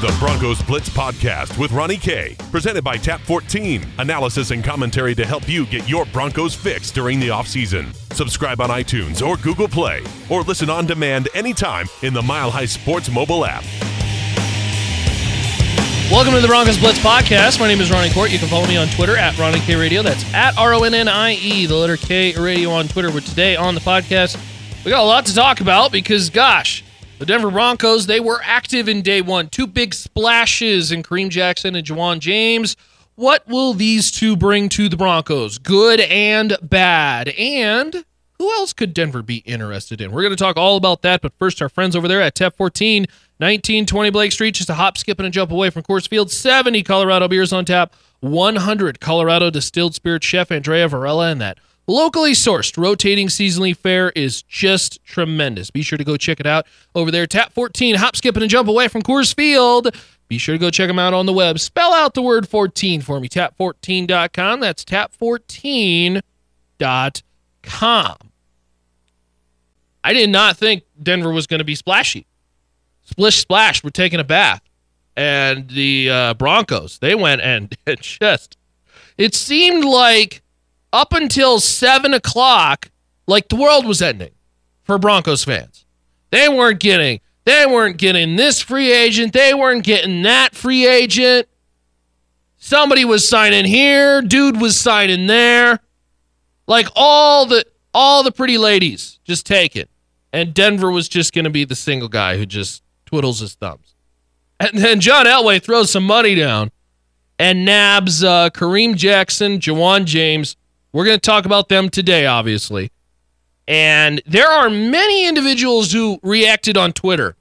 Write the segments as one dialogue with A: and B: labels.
A: The Broncos Blitz Podcast with Ronnie K. Presented by Tap 14. Analysis and commentary to help you get your Broncos fix during the offseason. Subscribe on iTunes or Google Play, or listen on demand anytime in the Mile High Sports mobile app.
B: Welcome to the Broncos Blitz Podcast. My name is Ronnie Kohrt. You can follow me on Twitter at Ronnie K Radio. That's at R O N N I E, the letter K Radio on Twitter. With today on the podcast, we got a lot to talk about because, gosh, the Denver Broncos, they were active in day one. Two big splashes in Kareem Jackson and Ja'Wuan James. What will these two bring to the Broncos? Good and bad. And who else could Denver be interested in? We're going to talk all about that. But first, our friends over there at Tap 14, 1920 Blake Street, just a hop, skip, and a jump away from Coors Field. 70 Colorado beers on tap, 100 Colorado distilled spirit chef Andrea Varela, and that locally sourced rotating seasonally fare is just tremendous. Be sure to go check it out over there. Tap 14, hop, skip, and a jump away from Coors Field. Be sure to go check them out on the web. Spell out the word 14 for me. Tap14.com. That's tap14.com. I did not think Denver was going to be splashy. Splish splash, we're taking a bath. And the uh, Broncos, they went and just, it seemed like up until seven o'clock, like the world was ending for Broncos fans. They weren't getting, they weren't getting this free agent, they weren't getting that free agent. Somebody was signing here, dude was signing there. Like all the all the pretty ladies just take it. And Denver was just going to be the single guy who just twiddles his thumbs. And then John Elway throws some money down and nabs uh, Kareem Jackson, Ja'Wuan James. We're going to talk about them today, obviously. And there are many individuals who reacted on Twitter,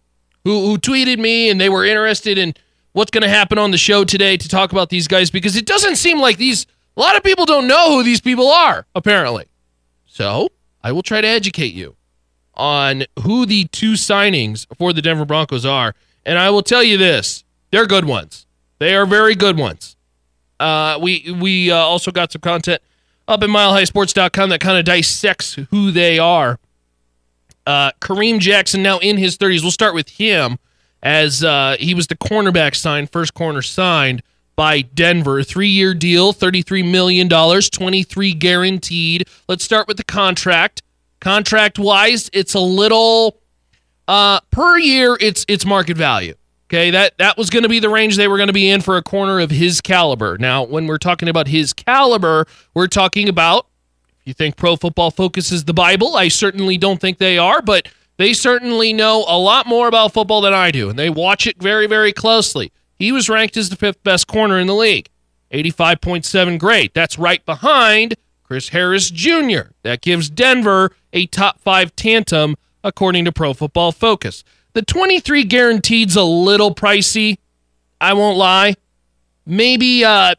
B: who, who tweeted me, and they were interested in what's going to happen on the show today to talk about these guys because it doesn't seem like these, a lot of people don't know who these people are, apparently. So I will try to educate you on who the two signings for the Denver Broncos are. And I will tell you this they're good ones. They are very good ones. Uh, we we uh, also got some content up at milehighsports.com that kind of dissects who they are. Uh, Kareem Jackson, now in his 30s. We'll start with him as uh, he was the cornerback signed, first corner signed by Denver. Three year deal, $33 million, 23 guaranteed. Let's start with the contract. Contract wise, it's a little uh, per year. It's it's market value. Okay, that that was going to be the range they were going to be in for a corner of his caliber. Now, when we're talking about his caliber, we're talking about. If you think Pro Football Focus is the Bible, I certainly don't think they are, but they certainly know a lot more about football than I do, and they watch it very, very closely. He was ranked as the fifth best corner in the league, 85.7 grade. That's right behind Chris Harris Jr. That gives Denver a top five tantum, according to Pro Football Focus. The 23 guaranteed's a little pricey. I won't lie. Maybe uh,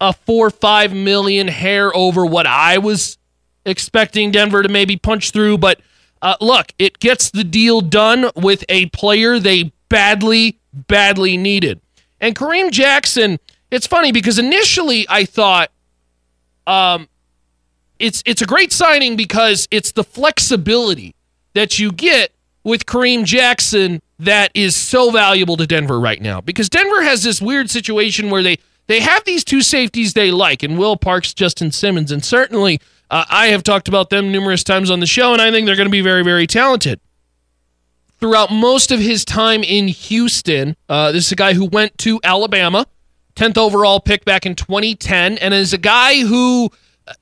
B: a four five million hair over what I was expecting Denver to maybe punch through. But uh, look, it gets the deal done with a player they badly, badly needed. And Kareem Jackson, it's funny because initially I thought um, it's it's a great signing because it's the flexibility that you get with Kareem Jackson that is so valuable to Denver right now. Because Denver has this weird situation where they they have these two safeties they like, and Will Parks, Justin Simmons, and certainly uh, I have talked about them numerous times on the show, and I think they're going to be very very talented. Throughout most of his time in Houston, uh, this is a guy who went to Alabama, 10th overall pick back in 2010, and is a guy who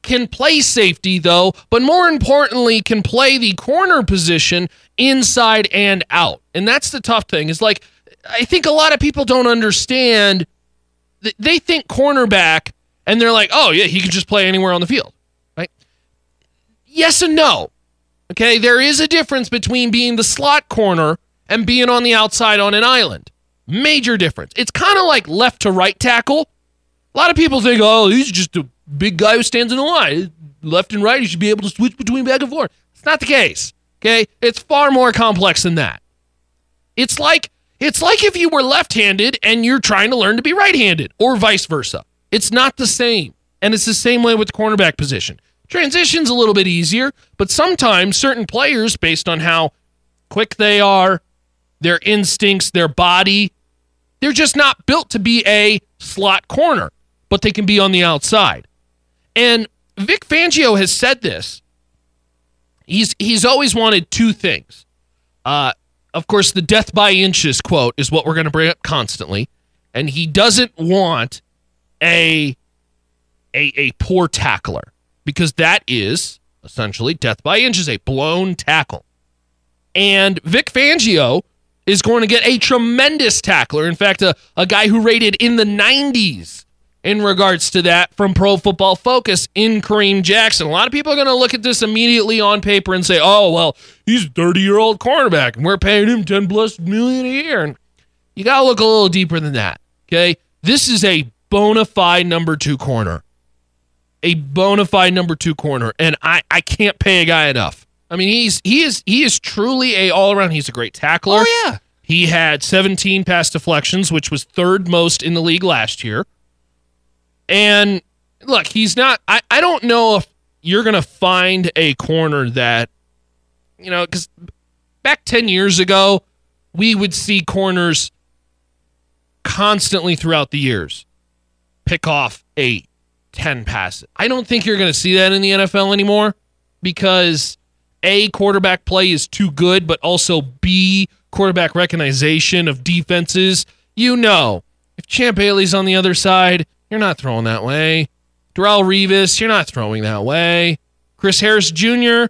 B: can play safety though, but more importantly can play the corner position inside and out. And that's the tough thing. Is like I think a lot of people don't understand they think cornerback and they're like, "Oh, yeah, he can just play anywhere on the field." Right? Yes and no. Okay, there is a difference between being the slot corner and being on the outside on an island. Major difference. It's kind of like left to right tackle. A lot of people think, "Oh, he's just a big guy who stands in the line. Left and right, he should be able to switch between back and forth. It's not the case. Okay? It's far more complex than that. It's like it's like if you were left-handed and you're trying to learn to be right-handed or vice versa. It's not the same. And it's the same way with the cornerback position. Transition's a little bit easier, but sometimes certain players, based on how quick they are, their instincts, their body, they're just not built to be a slot corner, but they can be on the outside. And Vic Fangio has said this. He's he's always wanted two things. Uh, of course, the death by inches quote is what we're going to bring up constantly, and he doesn't want a a a poor tackler because that is essentially death by inches, a blown tackle. And Vic Fangio is going to get a tremendous tackler. In fact, a, a guy who rated in the 90s in regards to that from Pro Football Focus in Kareem Jackson. A lot of people are going to look at this immediately on paper and say, oh, well, he's a 30 year old cornerback and we're paying him 10 plus million a year. And you got to look a little deeper than that. Okay. This is a bona fide number two corner. A bona fide number two corner. And I, I can't pay a guy enough. I mean, he's he is he is truly a all around. He's a great tackler.
C: Oh yeah.
B: He had 17 pass deflections, which was third most in the league last year. And look, he's not, I, I don't know if you're going to find a corner that, you know, because back 10 years ago, we would see corners constantly throughout the years pick off eight, 10 passes. I don't think you're going to see that in the NFL anymore because A, quarterback play is too good, but also B, quarterback recognition of defenses. You know, if Champ Bailey's on the other side, you're not throwing that way. Darrelle Revis, you're not throwing that way. Chris Harris Jr.,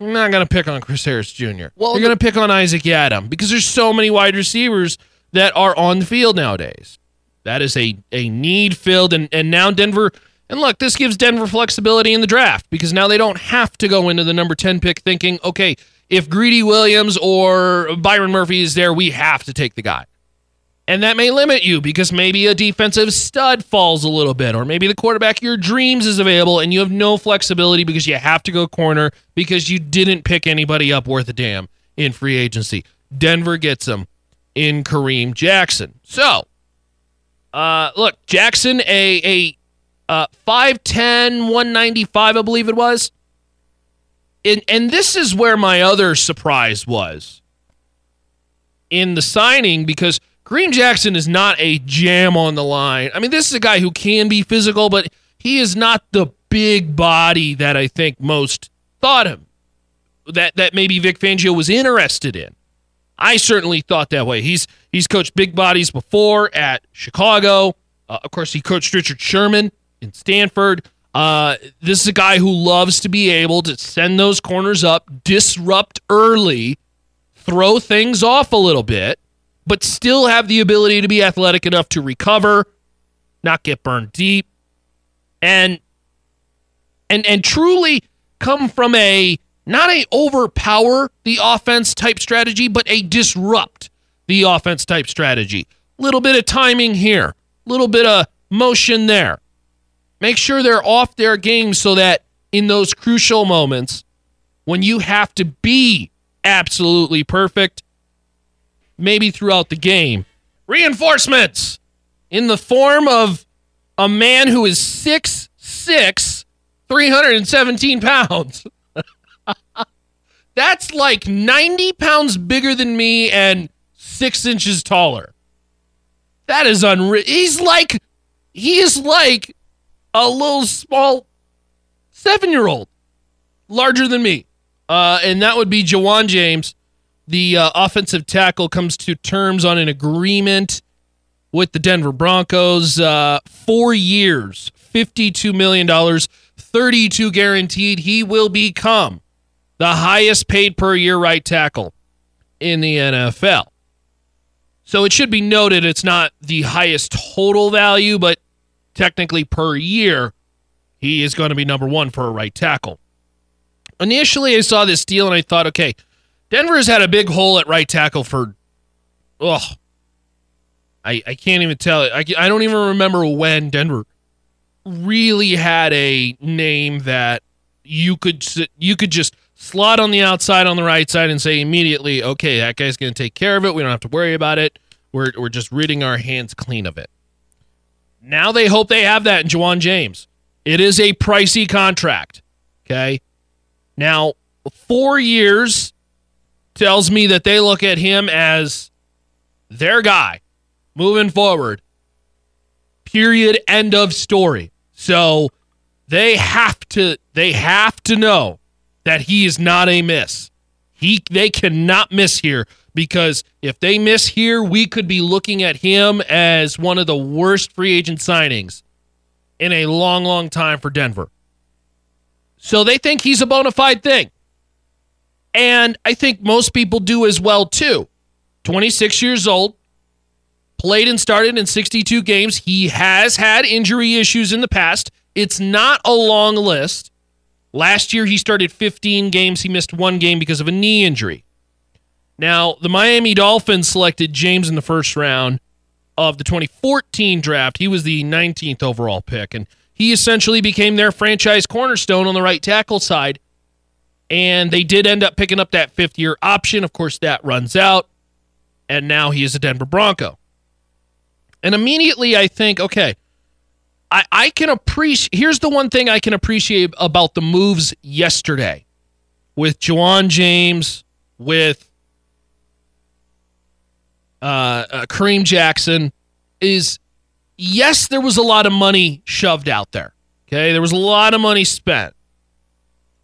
B: you're not going to pick on Chris Harris Jr. Well, you're going to pick on Isaac Yiadom because there's so many wide receivers that are on the field nowadays. That is a, a need filled, and, and now Denver. And look, this gives Denver flexibility in the draft because now they don't have to go into the number 10 pick thinking, okay, if Greedy Williams or Byron Murphy is there, we have to take the guy. And that may limit you because maybe a defensive stud falls a little bit, or maybe the quarterback your dreams is available and you have no flexibility because you have to go corner because you didn't pick anybody up worth a damn in free agency. Denver gets him in Kareem Jackson. So, uh, look, Jackson, a, a uh, 5'10, 195, I believe it was. And, and this is where my other surprise was in the signing because Kareem Jackson is not a jam on the line. I mean, this is a guy who can be physical, but he is not the big body that I think most thought him. That that maybe Vic Fangio was interested in. I certainly thought that way. He's he's coached big bodies before at Chicago. Uh, of course, he coached Richard Sherman in Stanford. Uh, this is a guy who loves to be able to send those corners up, disrupt early, throw things off a little bit, but still have the ability to be athletic enough to recover, not get burned deep, and and and truly come from a not a overpower the offense type strategy, but a disrupt the offense type strategy. Little bit of timing here, little bit of motion there. Make sure they're off their game so that in those crucial moments when you have to be absolutely perfect, maybe throughout the game. Reinforcements in the form of a man who is 6'6, 317 pounds. That's like 90 pounds bigger than me and six inches taller. That is unreal. He's like, he is like a little small seven year old, larger than me. Uh, and that would be Ja'Wuan James the uh, offensive tackle comes to terms on an agreement with the Denver Broncos. Uh, four years, $52 million, 32 guaranteed. He will become the highest paid per year right tackle in the NFL. So it should be noted it's not the highest total value, but technically per year, he is going to be number one for a right tackle. Initially, I saw this deal and I thought, okay, Denver's had a big hole at right tackle for, oh, I, I can't even tell. I, I don't even remember when Denver really had a name that you could you could just slot on the outside on the right side and say immediately, okay, that guy's going to take care of it. We don't have to worry about it. We're, we're just ridding our hands clean of it. Now they hope they have that in Ja'Wuan James. It is a pricey contract. Okay. Now, four years tells me that they look at him as their guy moving forward. Period. End of story. So they have to they have to know that he is not a miss. He they cannot miss here because if they miss here, we could be looking at him as one of the worst free agent signings in a long, long time for Denver. So they think he's a bona fide thing. And I think most people do as well, too. 26 years old, played and started in 62 games. He has had injury issues in the past. It's not a long list. Last year, he started 15 games. He missed one game because of a knee injury. Now, the Miami Dolphins selected James in the first round of the 2014 draft. He was the 19th overall pick, and he essentially became their franchise cornerstone on the right tackle side. And they did end up picking up that fifth year option. Of course, that runs out. And now he is a Denver Bronco. And immediately I think, okay, I, I can appreciate. Here's the one thing I can appreciate about the moves yesterday with Ja'Wuan James, with uh, uh, Kareem Jackson, is yes, there was a lot of money shoved out there. Okay, there was a lot of money spent,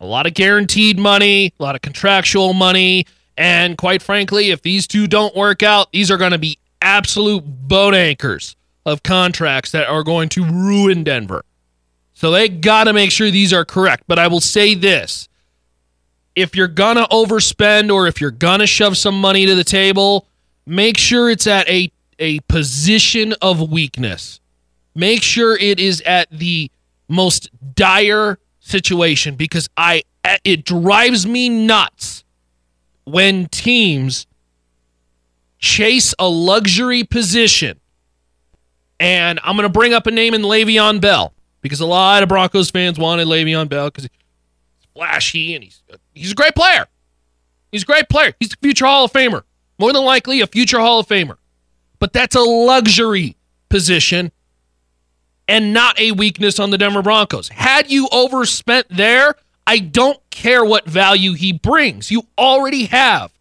B: a lot of guaranteed money, a lot of contractual money, and quite frankly, if these two don't work out, these are going to be absolute boat anchors of contracts that are going to ruin Denver. So they got to make sure these are correct. But I will say this if you're going to overspend or if you're going to shove some money to the table, make sure it's at a, a position of weakness. Make sure it is at the most dire situation because I it drives me nuts when teams chase a luxury position and I'm going to bring up a name in Le'Veon Bell because a lot of Broncos fans wanted Le'Veon Bell because he's flashy and he's he's a great player. He's a great player. He's a future Hall of Famer. More than likely a future Hall of Famer. But that's a luxury position and not a weakness on the Denver Broncos. Had you overspent there, I don't care what value he brings. You already have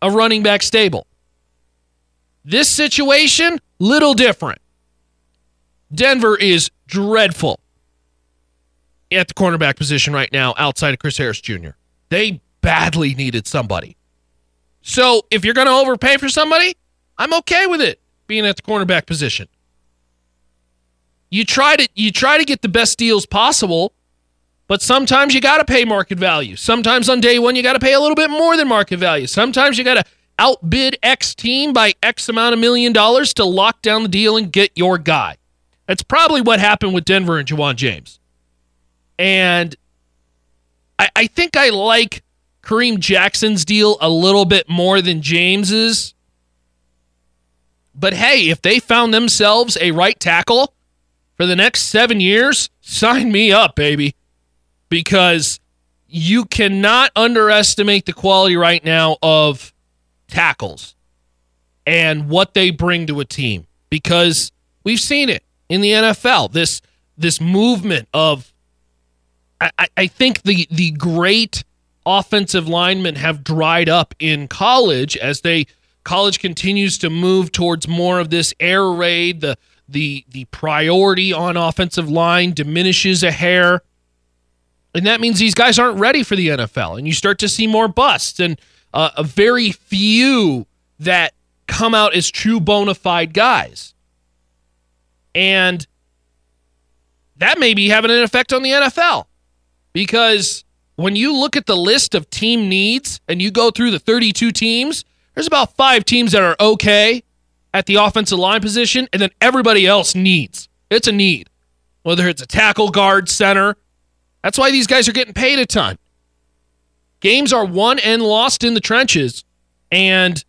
B: a running back stable. This situation, little different. Denver is dreadful at the cornerback position right now outside of Chris Harris Jr. They badly needed somebody. So if you're going to overpay for somebody, I'm okay with it being at the cornerback position. You try to you try to get the best deals possible, but sometimes you got to pay market value. Sometimes on day 1 you got to pay a little bit more than market value. Sometimes you got to outbid X team by X amount of million dollars to lock down the deal and get your guy. That's probably what happened with Denver and Ja'Wuan James. And I, I think I like Kareem Jackson's deal a little bit more than James's. But hey, if they found themselves a right tackle for the next seven years, sign me up, baby. Because you cannot underestimate the quality right now of tackles and what they bring to a team because we've seen it in the NFL. This this movement of I, I think the the great offensive linemen have dried up in college as they college continues to move towards more of this air raid. The the the priority on offensive line diminishes a hair. And that means these guys aren't ready for the NFL. And you start to see more busts and uh, a very few that come out as true bona fide guys. And that may be having an effect on the NFL because when you look at the list of team needs and you go through the 32 teams, there's about five teams that are okay at the offensive line position, and then everybody else needs. It's a need, whether it's a tackle, guard, center. That's why these guys are getting paid a ton. Games are won and lost in the trenches, and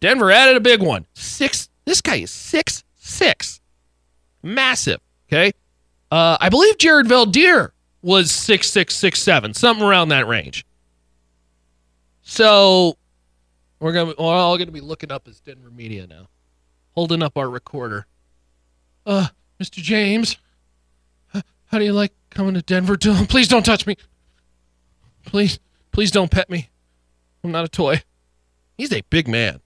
B: Denver added a big one. Six. This guy is six six massive. Okay. Uh, I believe Jared Veldheer was six six six seven, something around that range. So we're gonna we're all gonna be looking up as Denver media now, holding up our recorder. Uh, Mr. James, how do you like coming to Denver? Please don't touch me. Please, please don't pet me. I'm not a toy. He's a big man.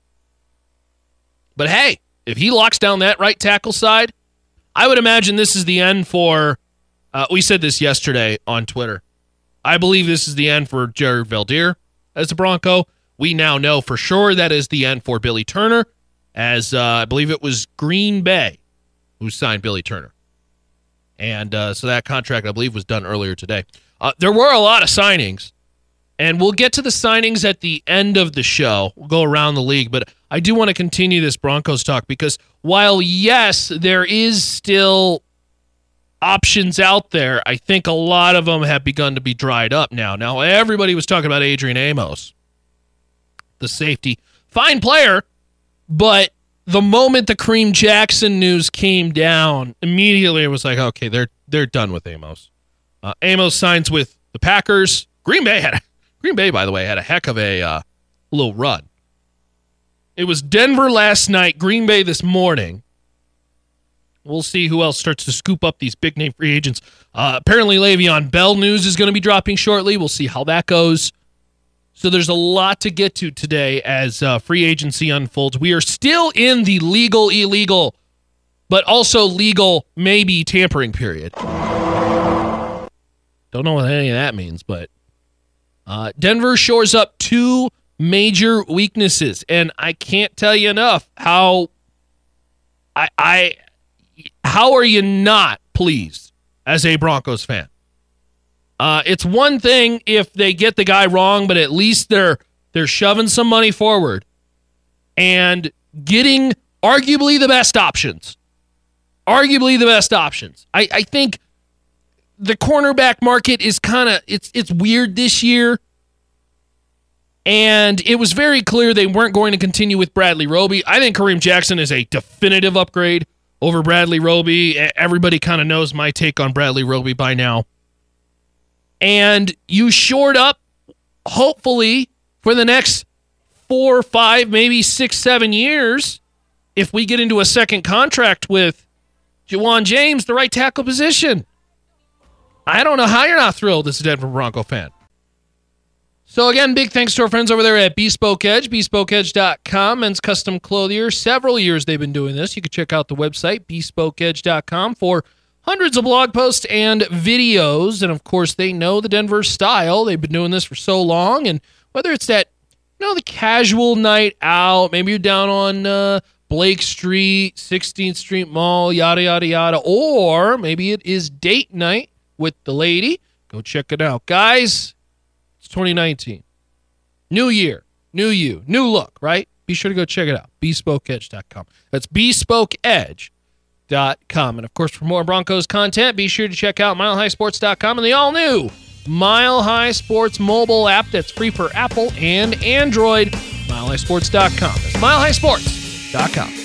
B: But hey, if he locks down that right tackle side, I would imagine this is the end for. Uh, we said this yesterday on Twitter. I believe this is the end for Jared Veldheer as a Bronco. We now know for sure that is the end for Billy Turner, as uh, I believe it was Green Bay who signed Billy Turner. And uh, so that contract, I believe, was done earlier today. Uh, there were a lot of signings, and we'll get to the signings at the end of the show. We'll go around the league, but I do want to continue this Broncos talk because while, yes, there is still options out there, I think a lot of them have begun to be dried up now. Now, everybody was talking about Adrian Amos, the safety. Fine player, but the moment the Kareem Jackson news came down, immediately it was like, okay, they're they're done with Amos. Uh, Amos signs with the Packers. Green Bay had a, Green Bay, by the way, had a heck of a uh, little run. It was Denver last night, Green Bay this morning. We'll see who else starts to scoop up these big name free agents. Uh, apparently, Le'Veon Bell news is going to be dropping shortly. We'll see how that goes. So there's a lot to get to today as uh, free agency unfolds. We are still in the legal, illegal, but also legal, maybe tampering period. Don't know what any of that means, but uh, Denver shores up two major weaknesses, and I can't tell you enough how I, I how are you not pleased as a Broncos fan? Uh, it's one thing if they get the guy wrong, but at least they're they're shoving some money forward and getting arguably the best options. Arguably the best options. I, I think the cornerback market is kind of it's it's weird this year. And it was very clear they weren't going to continue with Bradley Roby. I think Kareem Jackson is a definitive upgrade over Bradley Roby. Everybody kind of knows my take on Bradley Roby by now and you shored up, hopefully, for the next four, five, maybe six, seven years, if we get into a second contract with Ja'Wuan James, the right tackle position. I don't know how you're not thrilled as a Denver Bronco fan. So again, big thanks to our friends over there at Bespoke Edge, bespokeedge.com, men's custom clothier. Several years they've been doing this. You can check out the website, bespokeedge.com, for hundreds of blog posts and videos. And of course, they know the Denver style. They've been doing this for so long. And whether it's that, you know, the casual night out, maybe you're down on uh, Blake Street, 16th Street Mall, yada, yada, yada, or maybe it is date night with the lady. Go check it out. Guys, it's 2019. New year, new you, new look, right? Be sure to go check it out. BespokeEdge.com. That's Bespoke Edge com. And of course, for more Broncos content, be sure to check out milehighsports.com and the all new Mile High Sports mobile app that's free for Apple and Android. Milehighsports.com. Milehighsports.com.